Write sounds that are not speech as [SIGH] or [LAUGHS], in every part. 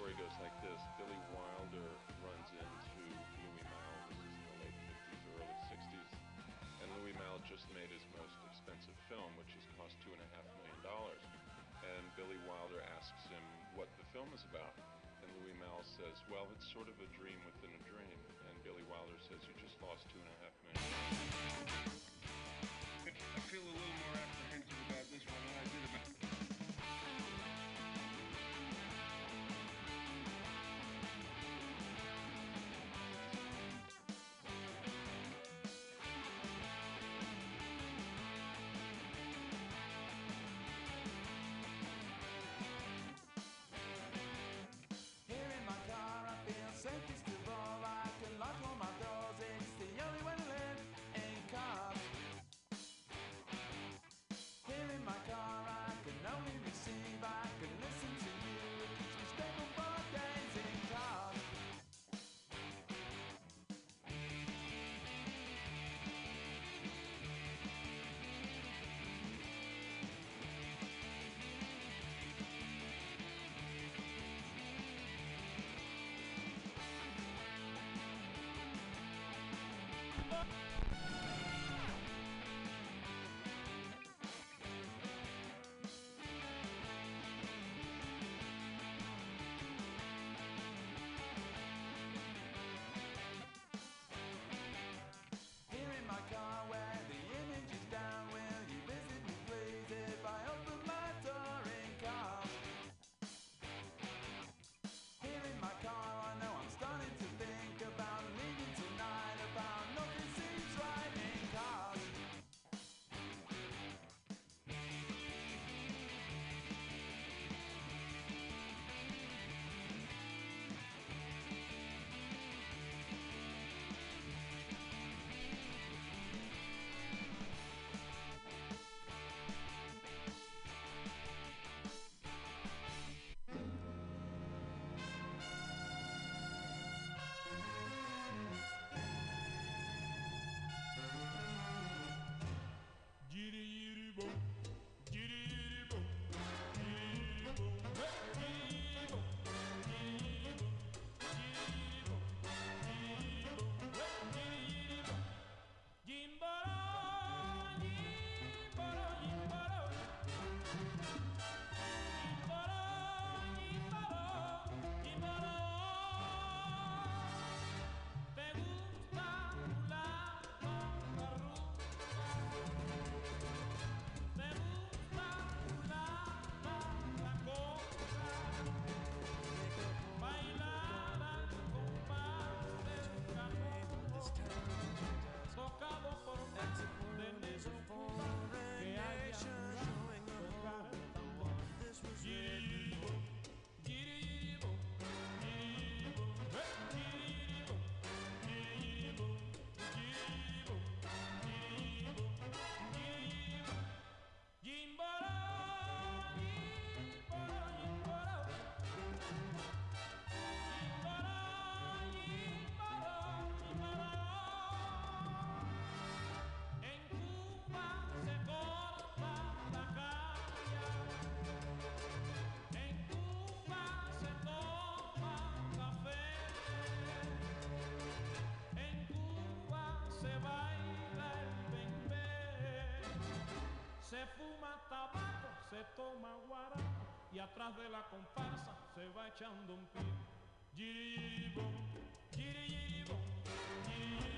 story goes like this. Billy Wilder runs into Louis Malle. This is in the late 50s, early 60s. And Louis Malle just made his most expensive film, which has cost $2.5 million. And Billy Wilder asks him what the film is about. And Louis Malle says, well, it's sort of a dream within a dream. And Billy Wilder says, you just lost $2.5 million. I feel a little Bye. se toma guará y atrás de la comparsa se va echando un pie. Giri, giri, bom, giri, giri, giri,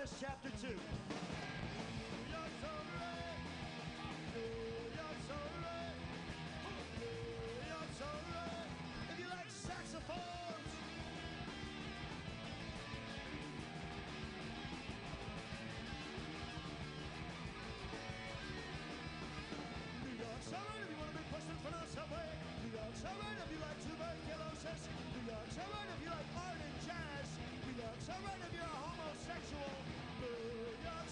Titus chapter 2.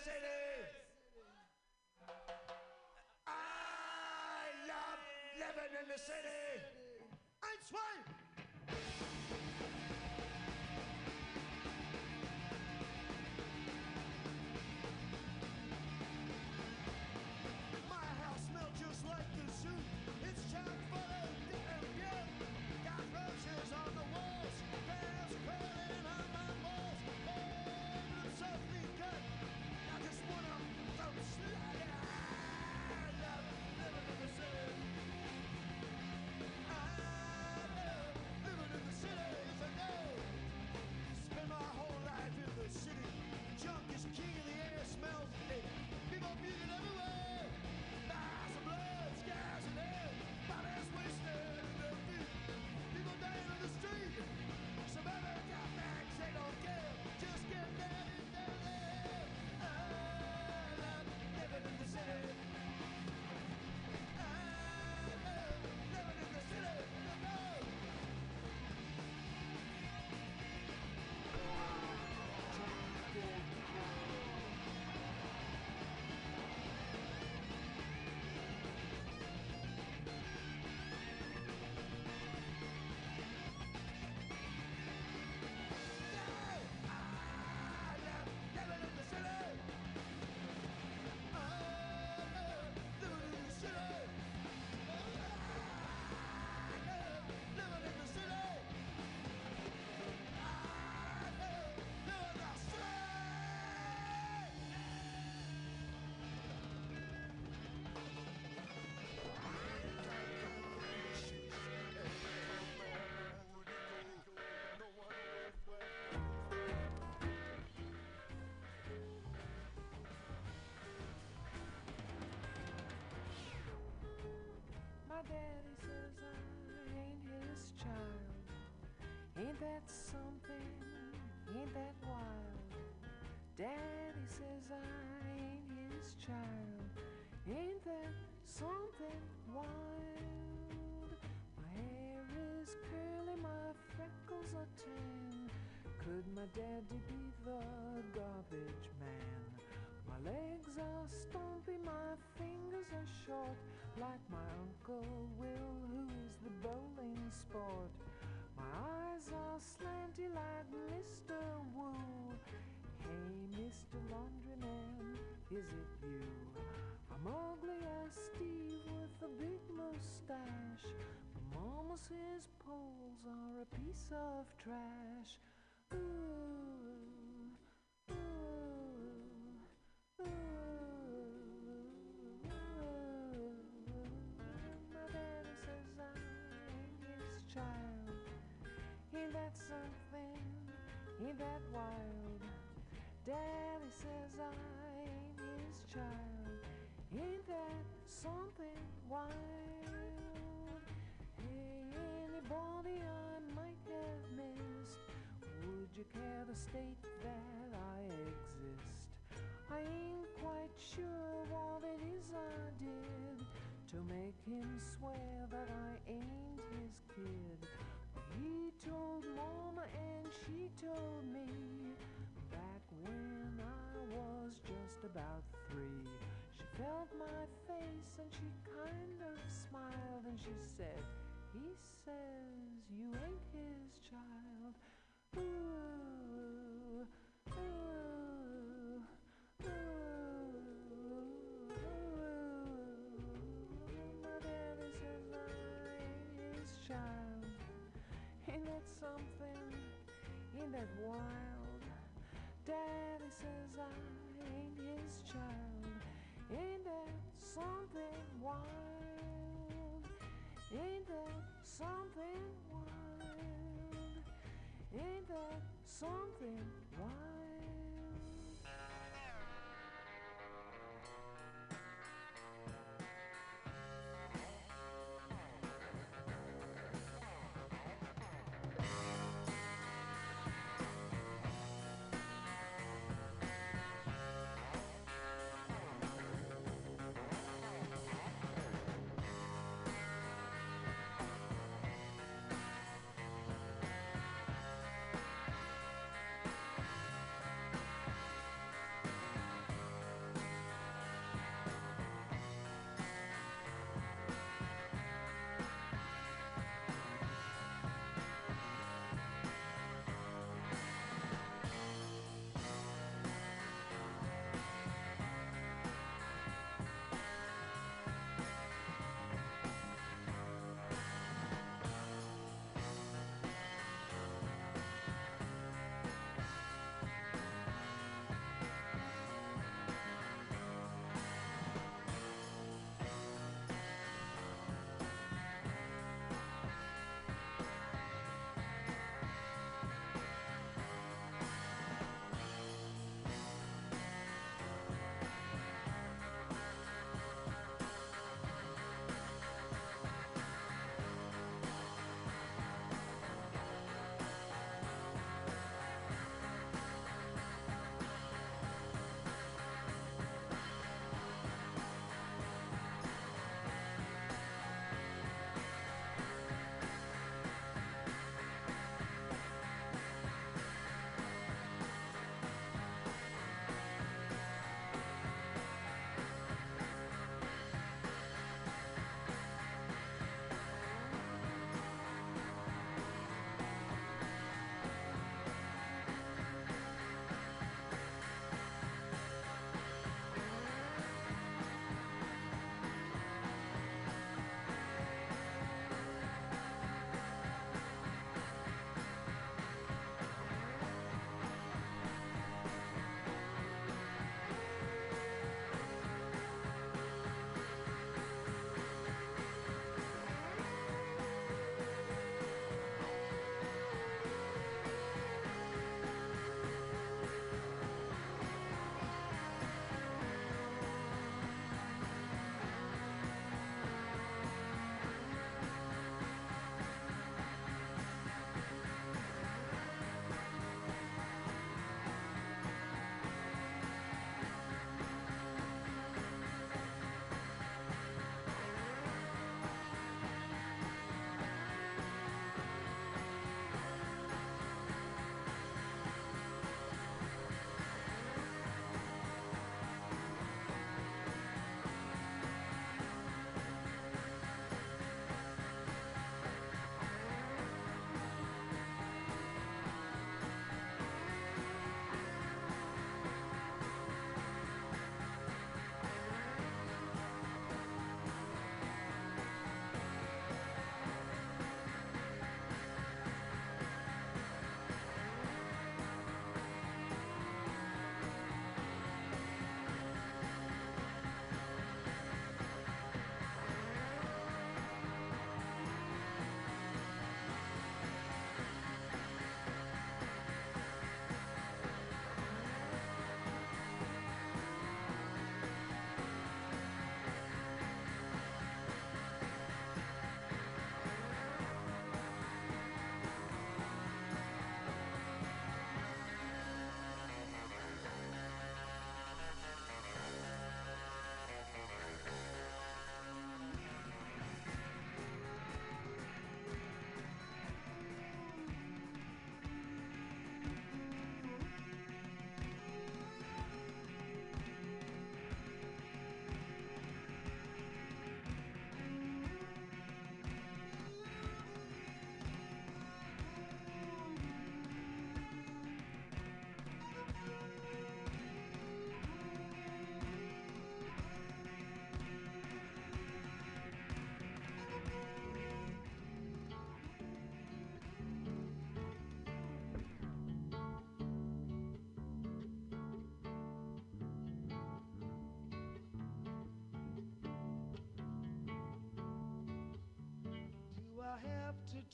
I love living in the city. daddy says I ain't his child. Ain't that something? Ain't that wild? Daddy says I ain't his child. Ain't that something wild? My hair is curly, my freckles are tan. Could my daddy be the garbage man? My legs are stumpy, my fingers are short like my Uncle Will, who is the bowling sport. My eyes are slanty like Mr. Wu. Hey, Mr. Laundryman, is it you? I'm ugly as Steve with a big mustache. But Mama says poles are a piece of trash. Ooh. That something? Ain't that wild? Daddy says I'm his child. Ain't that something wild? Hey, anybody I might have missed? Would you care to state that I exist? I ain't quite sure what it is I did to make him swear that I ain't his kid. He told Mama and she told me back when I was just about three. She felt my face and she kind of smiled and she said, He says you ain't his child. Ooh, ooh, That wild? Daddy says I ain't his child. Ain't that something wild? Ain't that something wild? Ain't that something wild?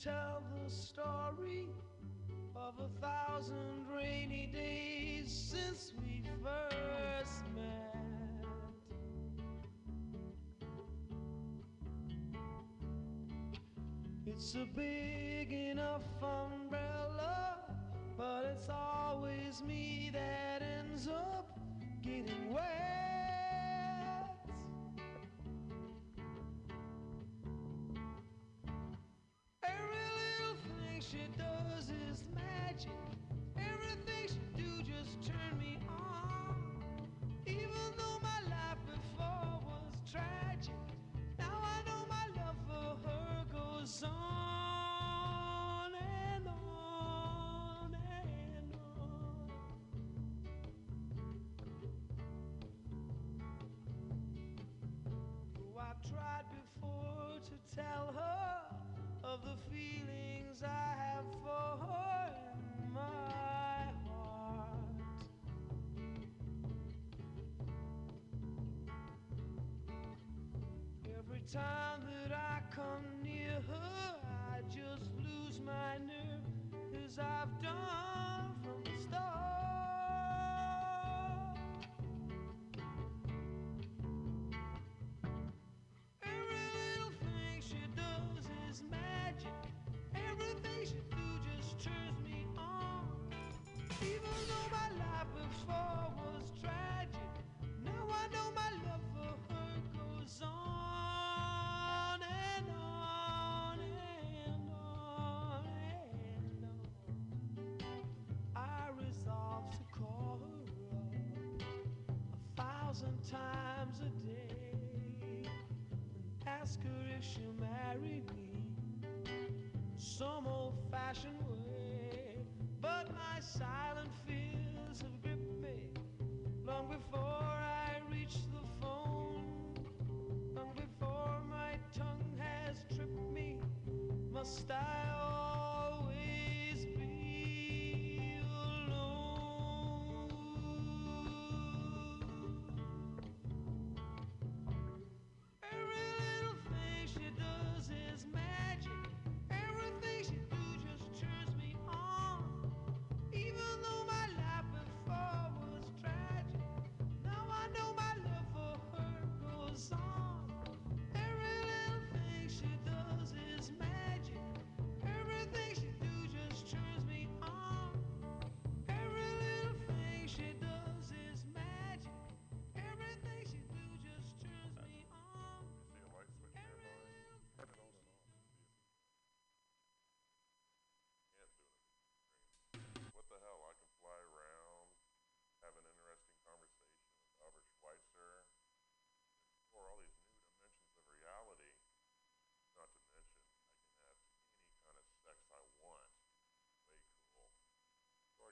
Tell the story of a thousand rainy days since we first met. It's a big enough umbrella, but it's always me that ends up getting wet. Feelings I have for in my heart. Every time that I come near her, I just lose my nerve as I've done before was tragic, now I know my love for her goes on and on and on and on. I resolve to call her up a thousand times a day and ask her if she'll marry me some old fashioned way. But my silent long before I reach the phone, long before my tongue has tripped me. Must I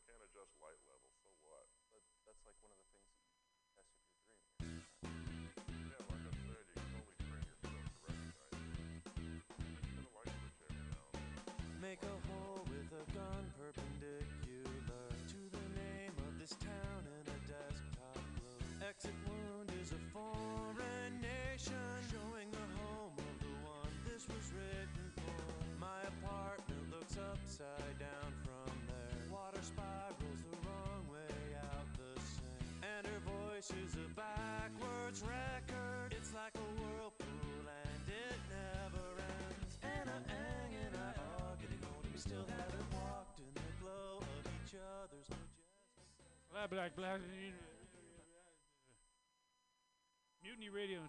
can't adjust light levels. So what? But that's like one of the things that you test if you're dreaming. Yeah, like I said, you can totally train yourself to recognize it. Hit a light switch every now and then. Make a hole with a gun perpendicular to the name of this town in a desktop globe. Exit wound is a foreign nation, showing the home of the one this was written for. My apartment looks upside down from there. Water spirals the wrong way out the sink, and her voice is a backwards record. It's like a whirlpool and it never ends. And I and I are getting. We still haven't walked in the glow of each other's. Mutiny Radio.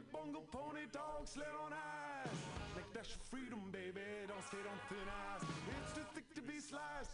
Bongo pony dog sled on ice. Make dash for freedom, baby. Don't skate on thin ice. It's too thick to be sliced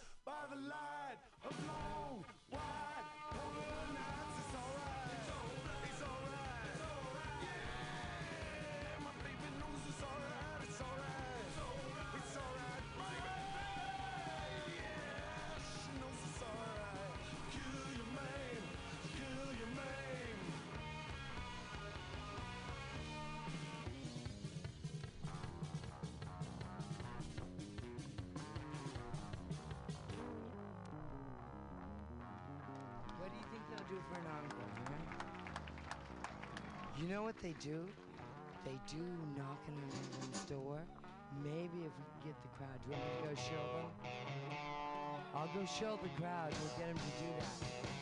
do for an huh? You know what they do? They do knock on everyone's door. Maybe if we can get the crowd, do you want me to go show them? I'll go show the crowd. We'll get them to do that.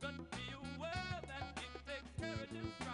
Got to be aware that it takes courage and strength.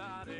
somebody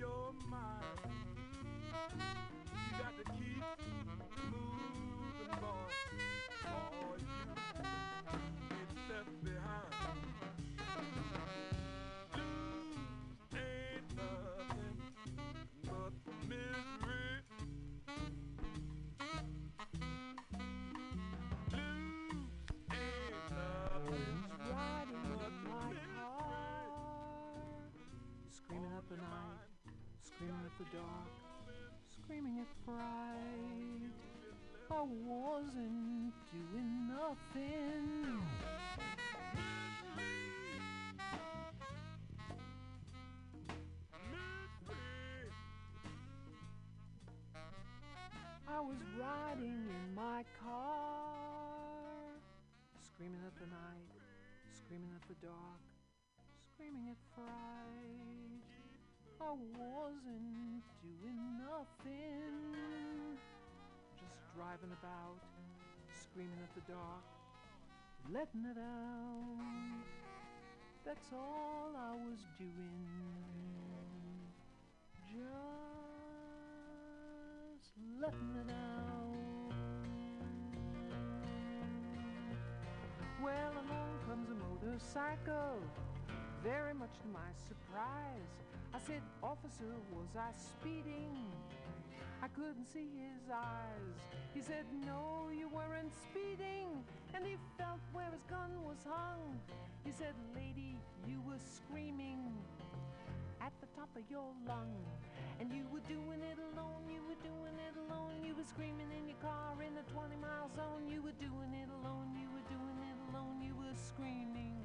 Yo. Wasn't doing nothing. I was riding in my car, screaming at the night, screaming at the dark, screaming at fright. I wasn't doing nothing, driving about, screaming at the dark, letting it out. That's all I was doing. Just letting it out. Well, along comes a motorcycle, very much to my surprise. I said, Officer, was I speeding? I couldn't see his eyes. He said, No, you weren't speeding. And he felt where his gun was hung. He said, Lady, you were screaming at the top of your lung. And you were doing it alone, you were doing it alone. You were screaming in your car in the 20 mile zone. You were doing it alone, you were doing it alone. You were screaming.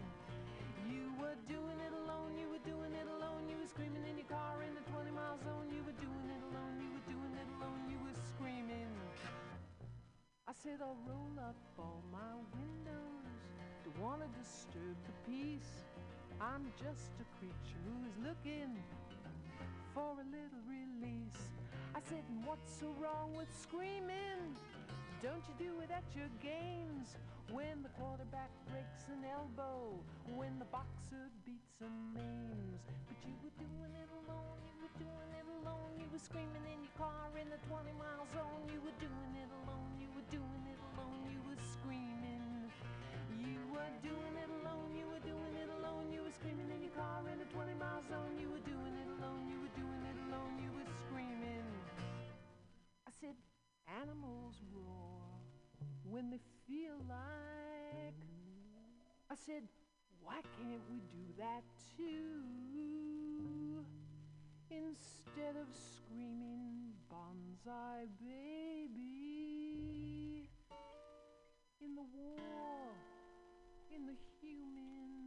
You were doing it alone, you were doing it alone. You were screaming in your car in the 20 mile zone. You were doing it alone, said, I'll roll up all my windows. Don't wanna disturb the peace. I'm just a creature who's looking for a little release. I said, and what's so wrong with screaming? Don't you do it at your games? When the quarterback breaks an elbow, when the boxer beats and maims. But you were doing it alone, you were doing it alone. You were screaming in your car in the 20 mile zone. You were doing it alone, doing it alone. You were screaming. You were doing it alone, you were doing it alone. You were screaming in your car in the 20 mile zone. You were doing it alone, you were doing it alone. You were screaming. I said, animals roar when they feel like. I said, why can't we do that too? Instead of screaming, bonsai baby, the war, in the human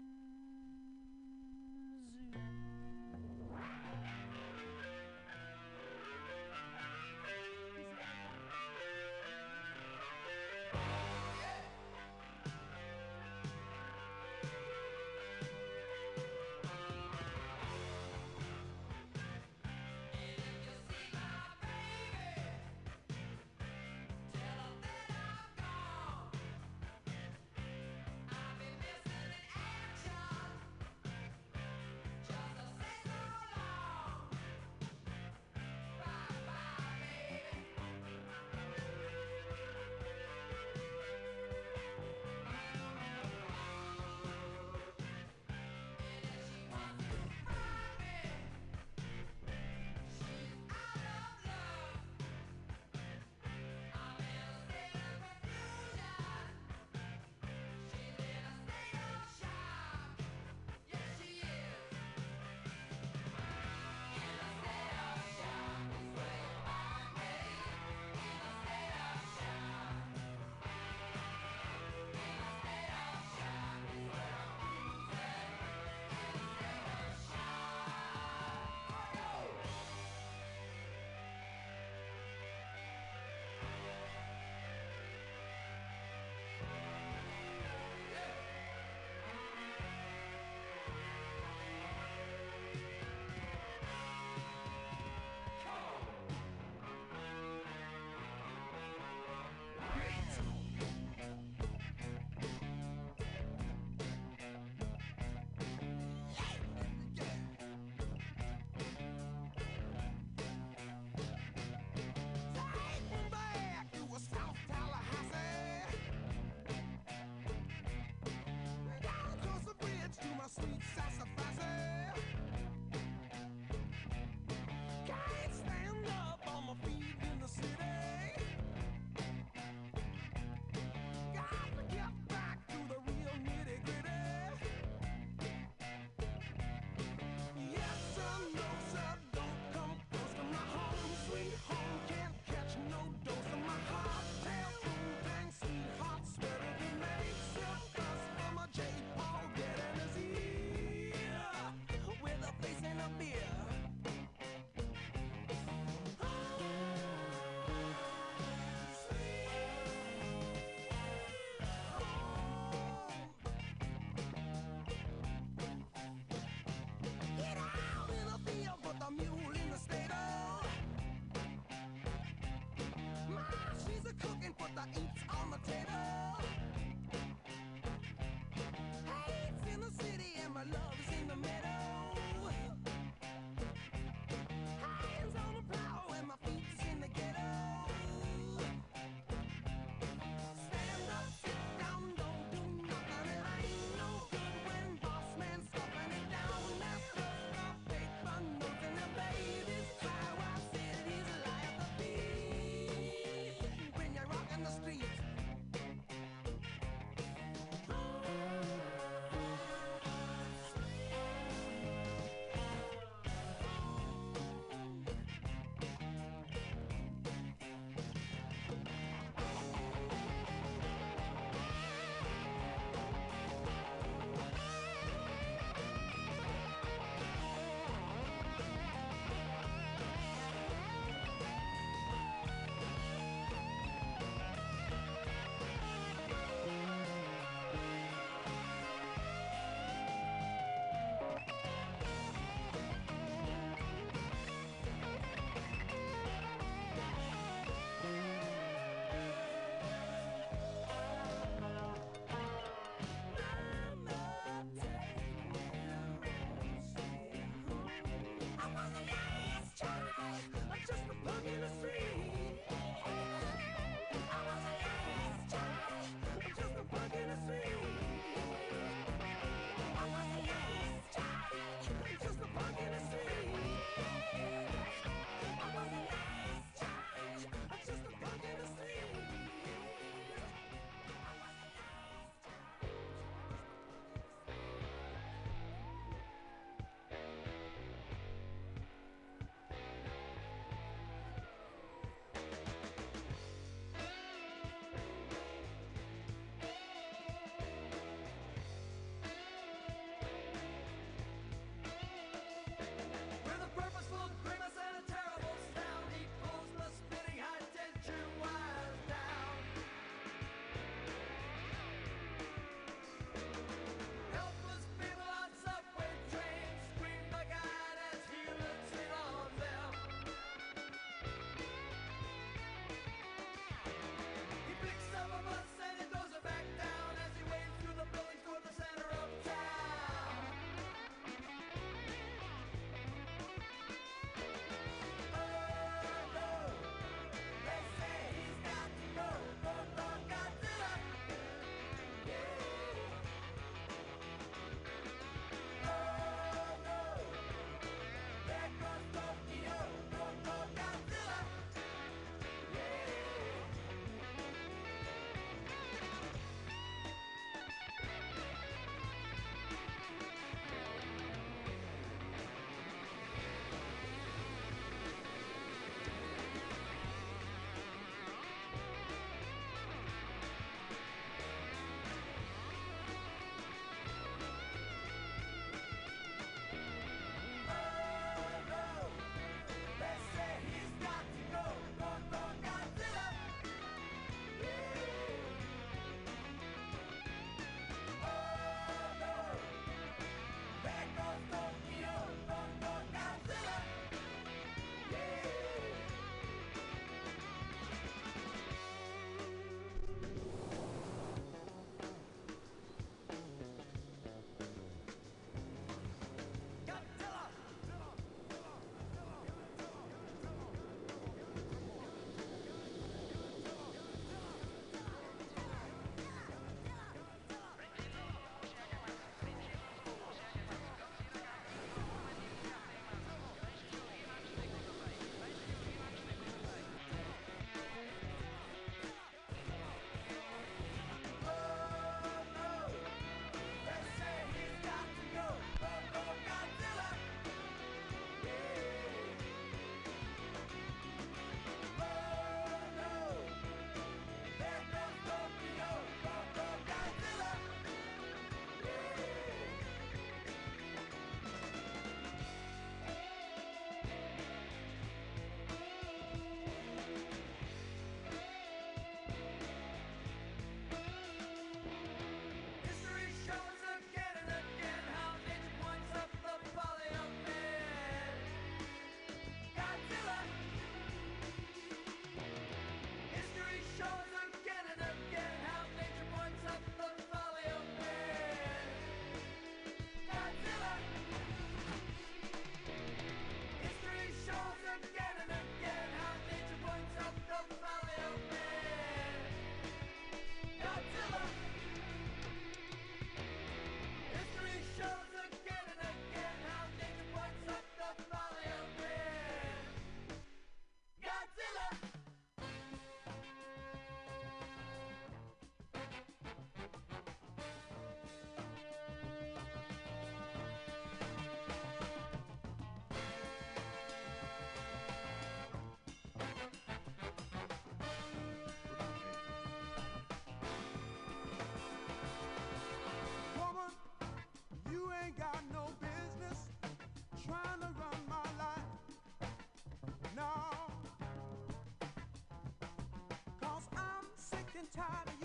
and tired of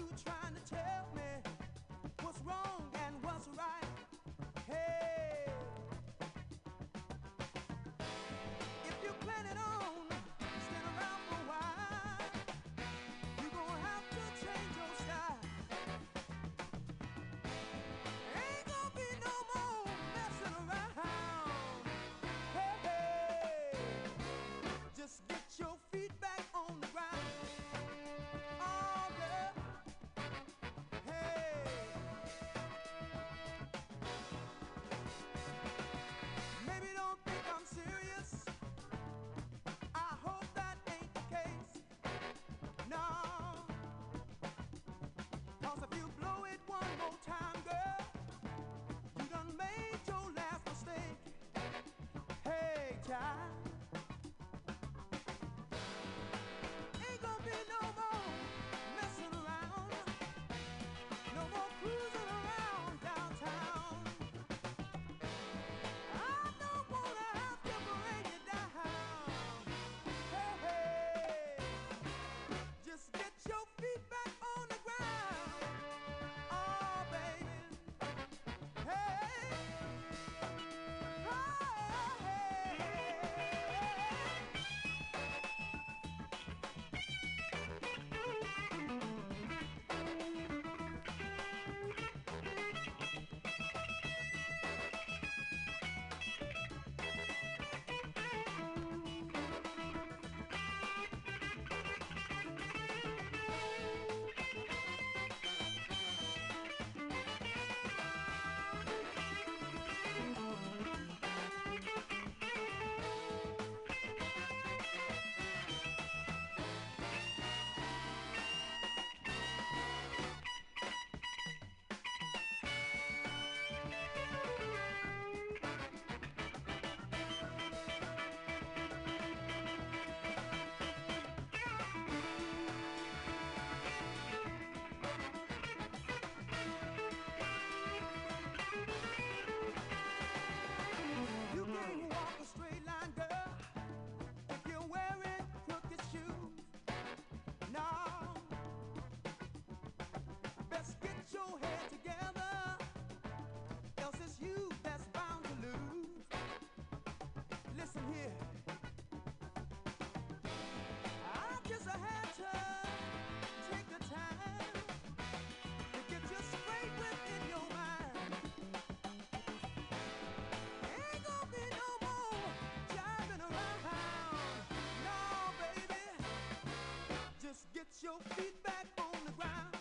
your feet back on the ground.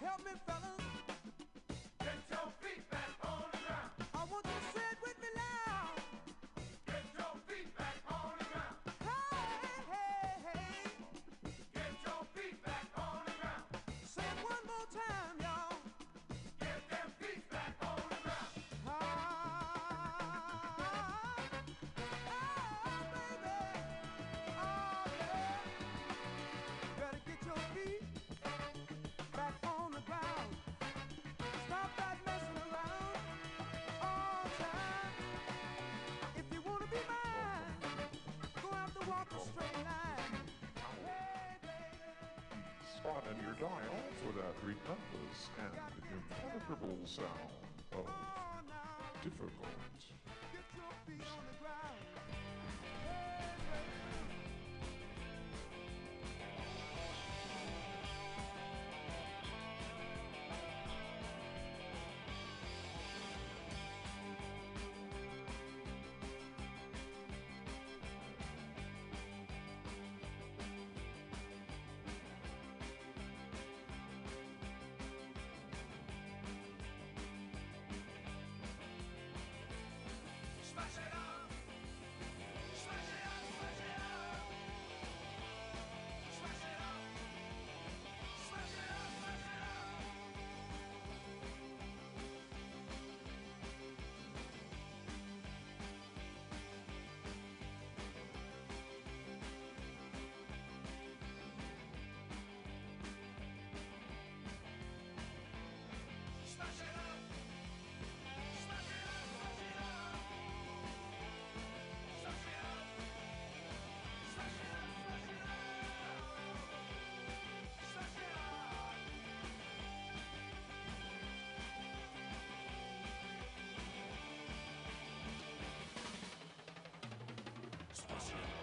Help me, fellas. Get your On your dial for that relentless and impenetrable sound of difficult. smash it. Smash it.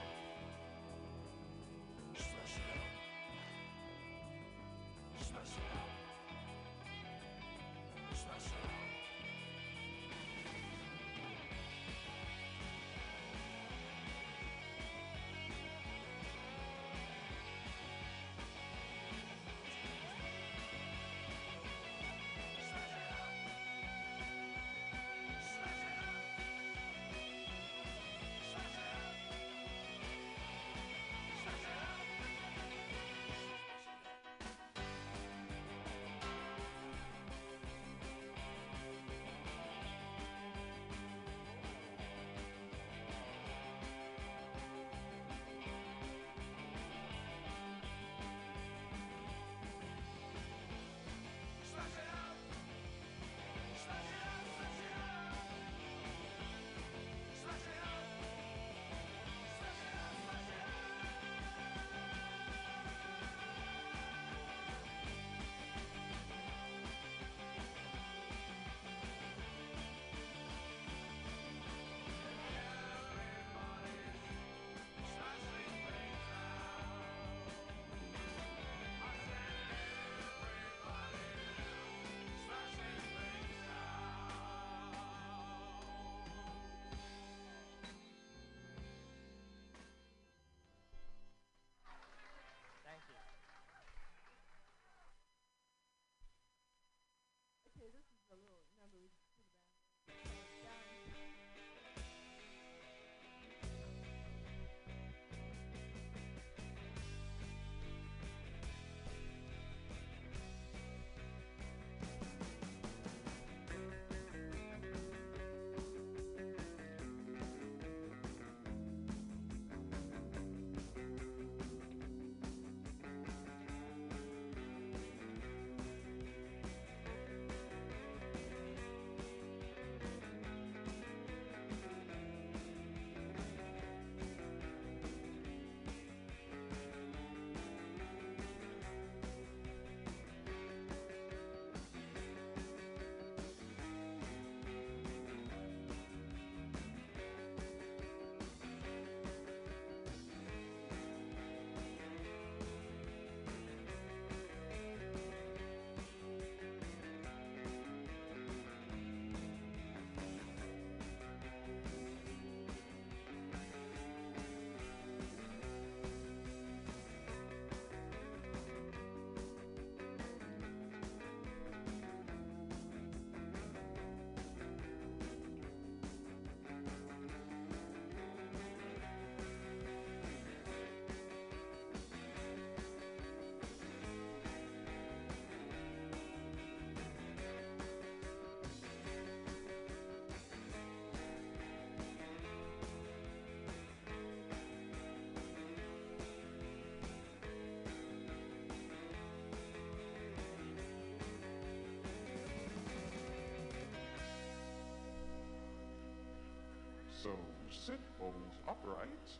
So sit bolt upright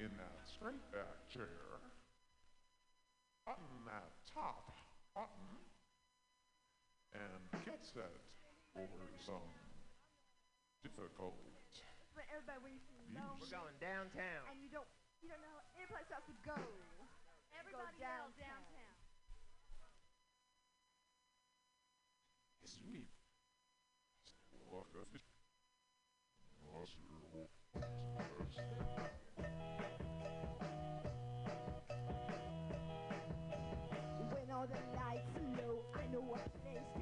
in that straight back chair. Button that top button and get set for some difficult. But everybody, we know. We're going downtown. And you don't, you don't know any place else to go. When all the lights are low, I know a place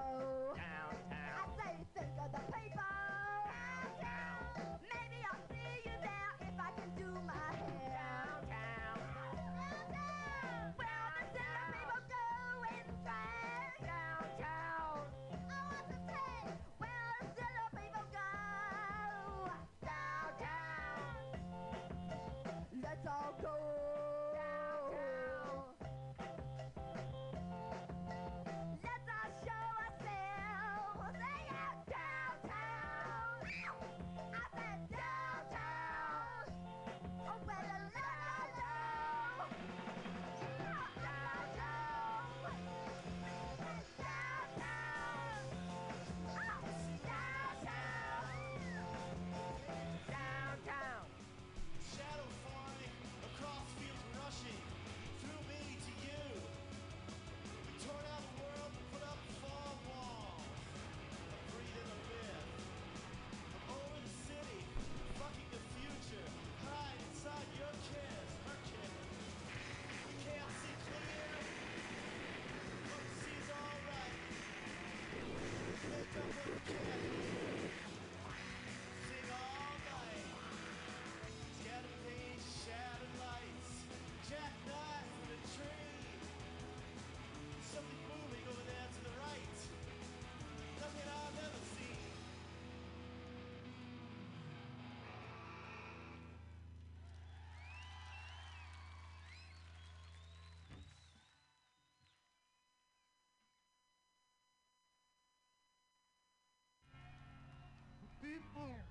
I say you think of the Maybe I'll see you there if I can do my hair. Downtown. The people go. Downtown. I want to say, the people go. Downtown. Let's all go. right.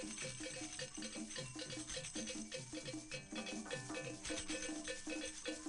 Thank you.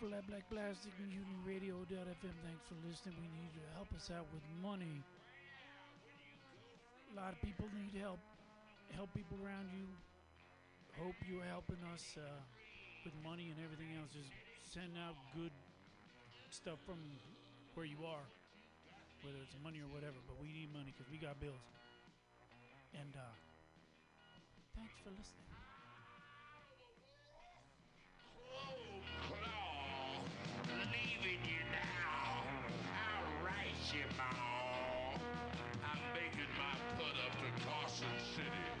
For that Black Plastic Mutiny Radio.fm, thanks for listening. We need you to help us out with money. A lot of people need help. Help people around you. Hope you're helping us uh, with money and everything else. Just send out good stuff from where you are, whether it's money or whatever. But we need money because we got bills. And uh, thanks for listening. Leaving you now. I'll race you, Ma. I'm making my put up to Carson City.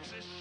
Ah,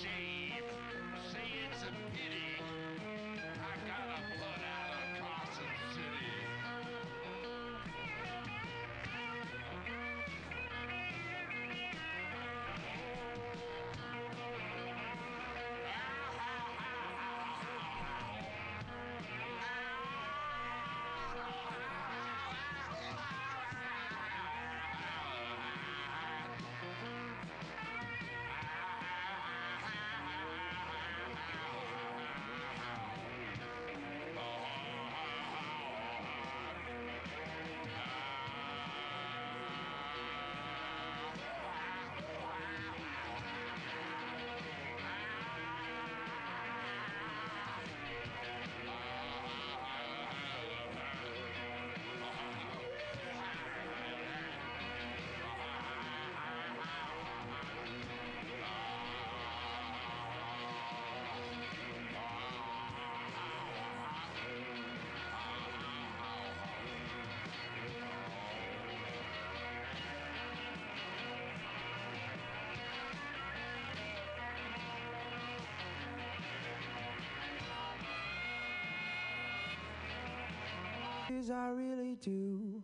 Cause I really do.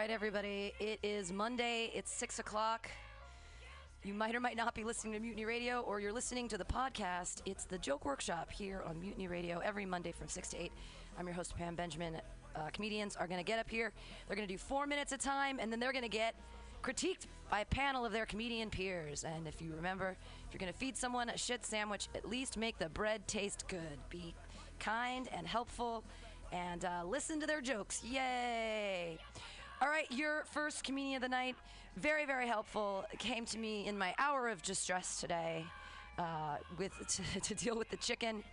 Right, everybody. It is Monday. It's 6 o'clock. You might or might not be listening to Mutiny Radio, or you're listening to the podcast. It's the Joke Workshop here on Mutiny Radio every Monday from 6 to 8. I'm your host, Pam Benjamin. Uh, comedians are going to get up here. They're going to do four minutes a time, and then they're going to get critiqued by a panel of their comedian peers. And if you remember, if you're going to feed someone a shit sandwich, at least make the bread taste good. Be kind and helpful, and uh, listen to their jokes. Yay! All right, your first comedian of the night, very, very helpful, came to me in my hour of distress today uh, with [LAUGHS] to, to deal with the chicken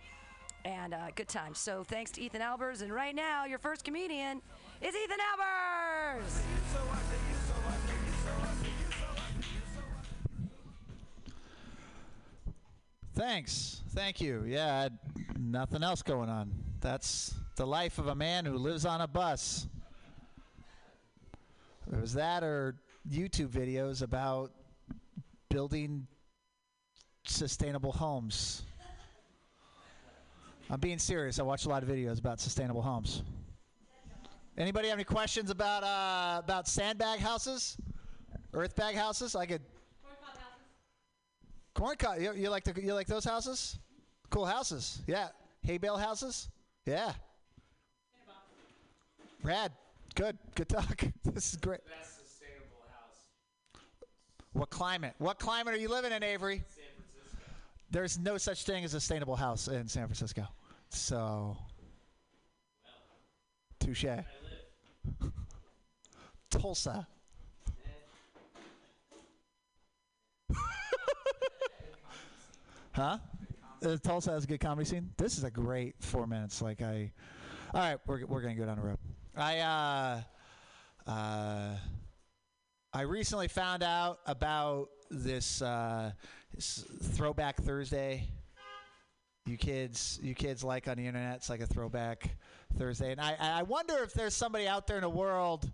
and uh, good time. So thanks to Ethan Albers, and right now your first comedian is Ethan Albers. Thanks. Thank you. Yeah, nothing else going on. That's the life of a man who lives on a bus. It was that or YouTube videos about building sustainable homes. I'm being serious. I watch a lot of videos about sustainable homes. Anybody have any questions about uh, about sandbag houses, earth bag houses? I could. Corn cob. You, you like the, you like those houses? Cool houses. Yeah. Hay bale houses. Yeah. Rad. Good. Good talk. [LAUGHS] this is great. Best sustainable house. What climate? What climate are you living in, Avery? San Francisco. There's no such thing as a sustainable house in San Francisco. So. Touche. [LAUGHS] Tulsa. huh? Uh, Tulsa has a good comedy scene. This is a great four minutes. Like I, all right, we're we're gonna go down the road. I uh, uh, I recently found out about this, uh, this Throwback Thursday. You kids, you kids like on the internet. It's like a Throwback Thursday, and I I wonder if there's somebody out there in the world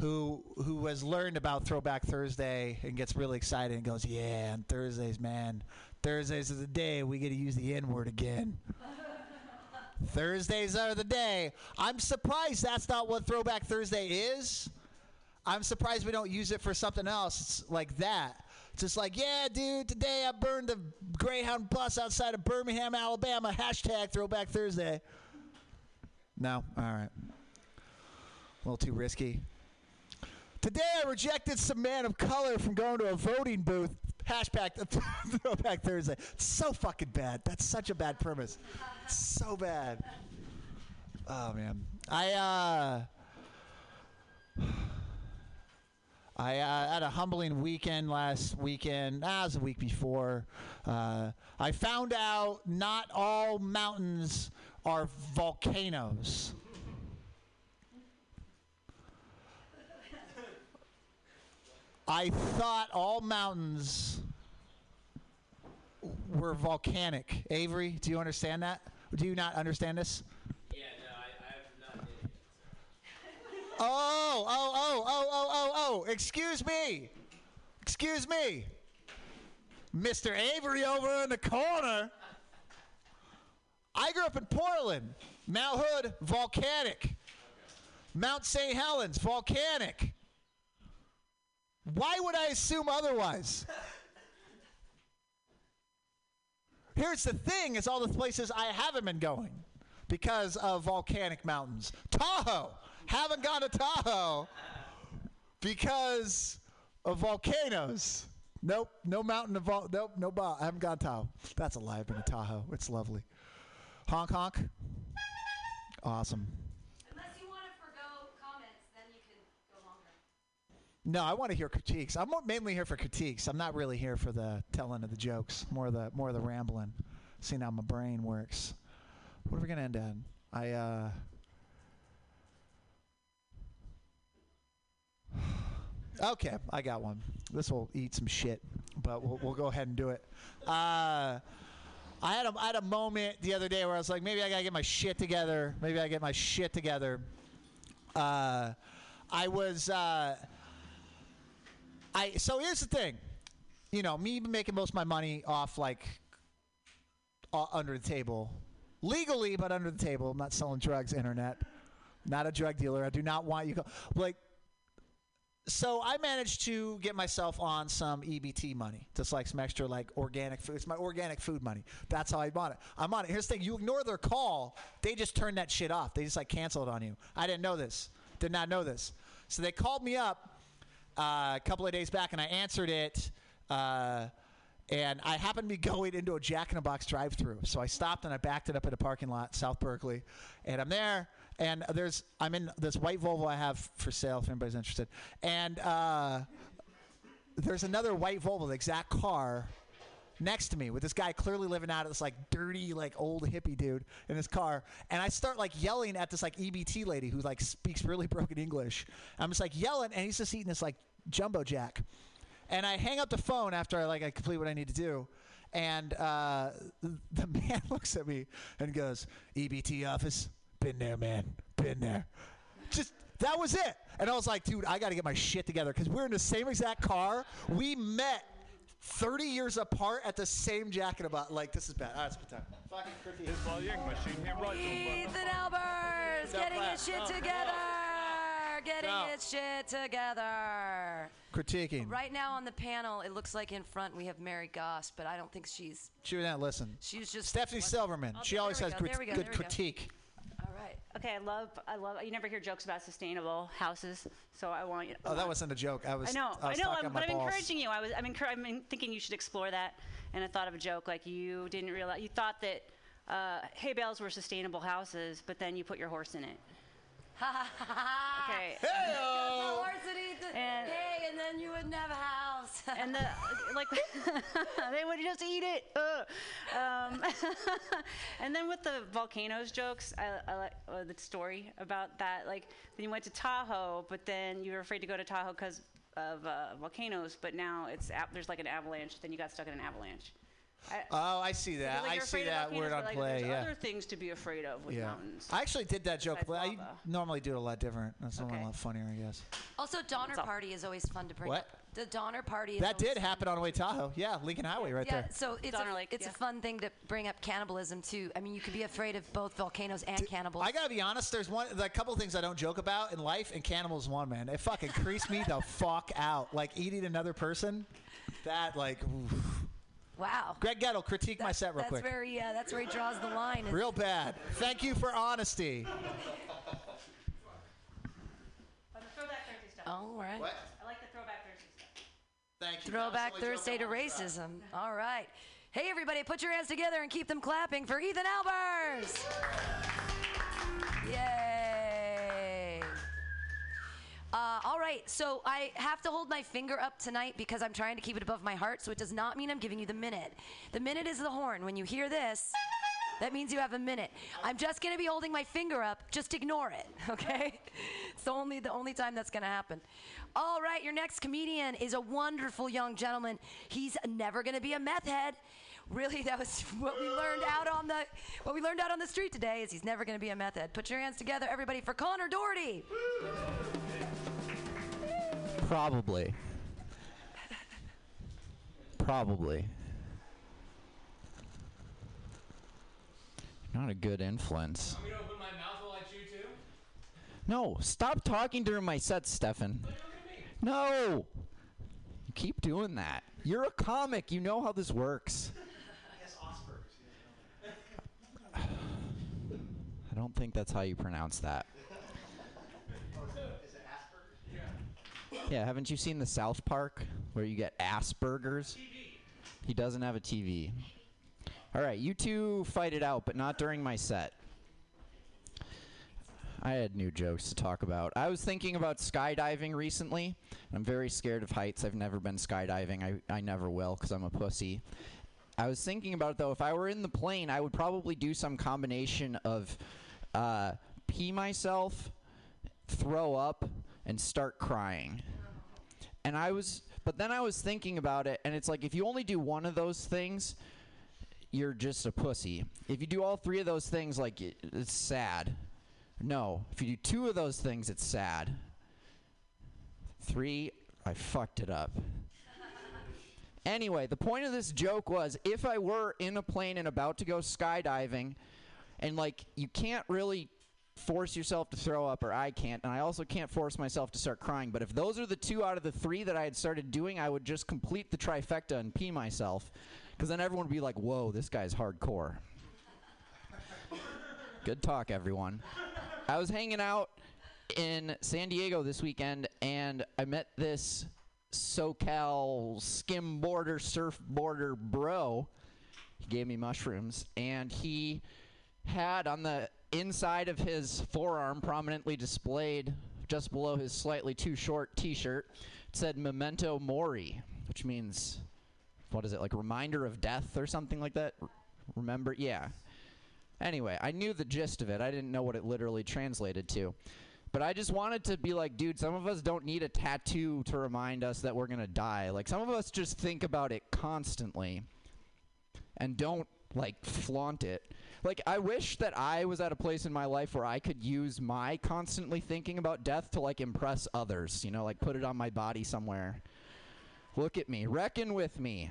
who who has learned about Throwback Thursday and gets really excited and goes, "Yeah, on Thursdays, man, Thursdays is the day we get to use the N word again." Thursdays are the day. I'm surprised that's not what Throwback Thursday is. I'm surprised we don't use it for something else like that. Just like, yeah, dude, today I burned a Greyhound bus outside of Birmingham, Alabama. Hashtag Throwback Thursday. No? All right. A little too risky. Today I rejected some man of color from going to a voting booth. Hashtag [LAUGHS] Throwback Thursday. It's so fucking bad. That's such a bad premise. so bad. Oh man. I uh I uh, had a humbling weekend last weekend. Ah, it was the week before. Uh, I found out not all mountains are volcanoes. I thought all mountains were volcanic. Avery, do you understand that? Do you not understand this? Yeah, no, I, I have not it. Oh, oh, oh, oh, oh, oh, oh. Excuse me. Excuse me. Mr. Avery over in the corner. I grew up in Portland. Mount Hood, volcanic. Mount St. Helens, volcanic. Why would I assume otherwise? Here's the thing: is all the places I haven't been going because of volcanic mountains. Tahoe, haven't gone to Tahoe because of volcanoes. Nope, no mountain of vol- nope, no I haven't gone to Tahoe. That's a lie. I've been to Tahoe. It's lovely. Honk honk. Awesome. Unless you want to forgo comments, then you can go longer. No, I want to hear critiques. I'm mainly here for critiques. I'm not really here for the telling of the jokes. More the more of the rambling. Seeing how my brain works. What are we gonna end on? I uh. Okay, I got one. This will eat some shit, but we'll, we'll go ahead and do it. Uh, I had a I had a moment the other day where I was like, maybe I gotta get my shit together. Maybe I get my shit together. Uh, I was. Uh, I so here's the thing, you know, me making most of my money off like uh, under the table, legally, but under the table. I'm not selling drugs, internet. Not a drug dealer. I do not want you. Go, like, so I managed to get myself on some EBT money, just like some extra like organic food. It's my organic food money. That's how I bought it. I'm on it. Here's the thing: you ignore their call, they just turn that shit off. They just like cancel it on you. I didn't know this. Did not know this. So they called me up uh, a couple of days back, and I answered it. Uh, and I happened to be [LAUGHS] going into a Jack in the Box drive-through, so I stopped and I backed it up at a parking lot, South Berkeley, and I'm there. And there's I'm in this white Volvo I have for sale if anybody's interested, and uh, there's another white Volvo, the exact car, next to me with this guy clearly living out of this like dirty like old hippie dude in his car and i start like yelling at this like ebt lady who like speaks really broken english i'm just like yelling and he's just eating this like jumbo jack. And i hang up the phone after i like i complete what i need to do. And uh, [LAUGHS] the man [LAUGHS] looks at me and goes ebt office? Been there man. Been there. Just that was it. And i was like dude i gotta get my shit together. Because we're in the same exact car. We met 30 years apart at the same jacket about like this is bad. All right, it's time. Fucking critique. Ethan Albers getting his shit together. Getting No. his shit together. Critiquing. Right now on the panel, it looks like in front we have Mary Goss, but I don't think she's. She would not listen. She's just Stephanie Silverman. Oh, she always has go, crit- go, good there go. critique. All right. Okay, I love, I love. You never hear jokes about sustainable houses, so I want you. Oh, that wasn't a joke. I was. I know, I was know, I'm, but I'm balls. encouraging you. I was, I'm, encour- I'm thinking you should explore that, and I thought of a joke like you didn't realize, you thought that uh, hay bales were sustainable houses, but then you put your horse in it. [LAUGHS] okay. The horse would And- hay, and then you wouldn't have a house. [LAUGHS] and the like [LAUGHS] they would just eat it Ugh. um, and then with the volcanoes jokes i, I like uh, the story about that like then you went to tahoe but then you were afraid to go to tahoe because of uh, volcanoes but now it's there's like an avalanche then you got stuck in an avalanche I, Oh, I see that. like I see that word on like, play. there's Yeah. other things to be afraid of with Yeah. mountains I actually did that joke, but I normally do it a lot different. That's a lot funnier, I guess. Also, Donner Party is always fun to bring What? up. The Donner Party is That did happen on the way to Tahoe. Yeah, Lincoln Highway right yeah, there. so it's, a, it's a fun thing to bring up cannibalism too. I mean, you could be afraid of both volcanoes and cannibals. I gotta be honest. There's one, like, a couple things I don't joke about in life, and cannibals one. Man, it fucking creeps me the [LAUGHS] fuck out. Like eating another person, that like. oof. Wow. Greg Gettle, critique my set real that's quick. very. Uh, that's where he draws the line. Real bad. Thank you for honesty. All right. What? i like the throwback thursday stuff Thank you. Throwback That was the only Thursday to joke I racism. All right. Hey, everybody, put your hands together and keep them clapping for Ethan Albers. Yay. Uh, all right, so I have to hold my finger up tonight because I'm trying to keep it above my heart, so it does not mean I'm giving you the minute. The minute is the horn. When you hear this, that means you have a minute. I'm just going to be holding my finger up. Just ignore it, [LAUGHS] okay? It's the only the only time that's going to happen. All right, your next comedian is a wonderful young gentleman. He's never going to be a meth head. Really, that was what we learned out on the what we learned out on the street today. Is he's never going to be a meth head. Put your hands together, everybody, for Connor Doherty. Probably. Probably. Not a good influence. Want me to open my mouth while I chew too? No, stop talking during my set, Stefan. No! You keep doing that. You're a comic. You know how this works. I don't think that's how you pronounce that. Yeah, haven't you seen the South Park where you get Asperger's? He doesn't have a TV. All right, you two fight it out, but not during my set. I had new jokes to talk about. I was thinking about skydiving recently. I'm very scared of heights. I've never been skydiving. I, I never will because I'm a pussy. I was thinking about it though. If I were in the plane, I would probably do some combination of uh, pee myself, throw up, and start crying. And I was, but then I was thinking about it, and it's like if you only do one of those things, you're just a pussy. If you do all three of those things, like it, it's sad. No, if you do two of those things, it's sad. Three, I fucked it up. Anyway, the point of this joke was if I were in a plane and about to go skydiving, and like you can't really force yourself to throw up, or I can't, and I also can't force myself to start crying. But if those are the two out of the three that I had started doing, I would just complete the trifecta and pee myself, because then everyone would be like, "Whoa, this guy's hardcore." Good talk, everyone. I was hanging out in San Diego this weekend, and I met this SoCal skimboarder, surfboarder bro. He gave me mushrooms, and he had on the inside of his forearm, prominently displayed just below his slightly too short T-shirt, it said "Memento Mori," which means what is it like reminder of death or something like that? R- remember? Yeah. Anyway, I knew the gist of it. I didn't know what it literally translated to. But I just wanted to be like, dude, some of us don't need a tattoo to remind us that we're going to die. Like, some of us just think about it constantly and don't, like, flaunt it. Like, I wish that I was at a place in my life where I could use my constantly thinking about death to, like, impress others. You know, like, put it on my body somewhere. Look at me. Reckon with me.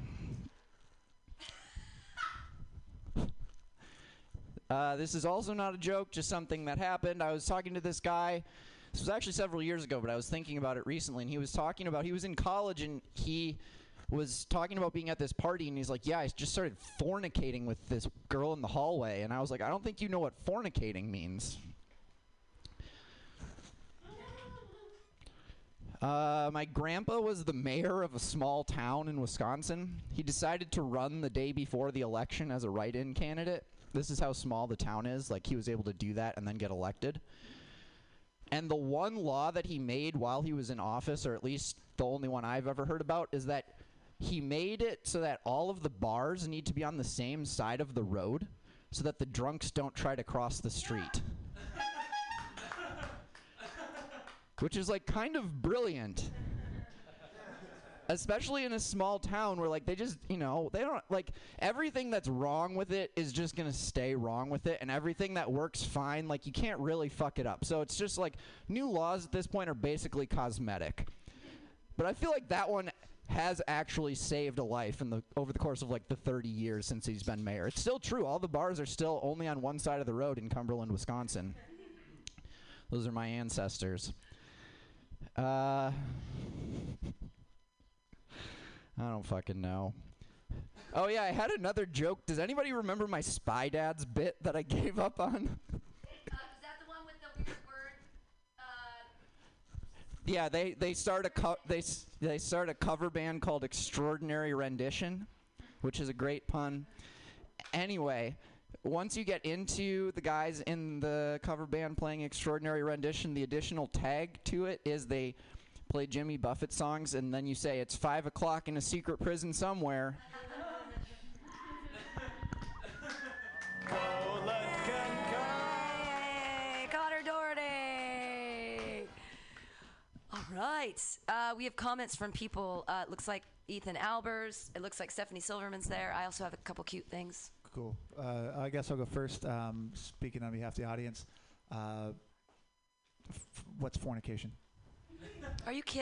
Uh, this is also not a joke, just something that happened. I was talking to this guy. This was actually several years ago, but I was thinking about it recently, and he was talking about he was in college and he was talking about being at this party, and he's like, "Yeah, I just started fornicating with this girl in the hallway," and I was like, "I don't think you know what fornicating means." Uh, my grandpa was the mayor of a small town in Wisconsin. He decided to run the day before the election as a write in candidate. This is how small the town is. Like, he was able to do that and then get elected. And the one law that he made while he was in office, or at least the only one I've ever heard about, is that he made it so that all of the bars need to be on the same side of the road so that the drunks don't try to cross the street. [LAUGHS] Which is like kind of brilliant. Especially in a small town where like they just, you know, they don't like everything that's wrong with it is just to stay wrong with it and everything that works fine like you can't really fuck it up. So it's just like new laws at this point are basically cosmetic. But I feel like that one has actually saved a life in the over the course of like the 30 years since he's been mayor. It's still true. All the bars are still only on one side of the road in Cumberland, Wisconsin. Those are my ancestors. Uh, I don't fucking know. Oh yeah, I had another joke. Does anybody remember my Spy Dads bit that I [LAUGHS] gave up on? Yeah, they they start a co- they they start a cover band called Extraordinary Rendition, which is a great pun. Anyway, once you get into the guys in the cover band playing Extraordinary Rendition, the additional tag to it is they play Jimmy Buffett songs, and then you say it's five o'clock in a secret prison somewhere. Hey, Connor Doherty. All right. Uh, we have comments from people. Uh, it looks like Ethan Albers. It looks like Stephanie Silverman's there. I also have a couple cute things. Cool. Uh, I guess I'll go first. Um, speaking on behalf of the audience, uh, f- what's fornication? Are you kidding?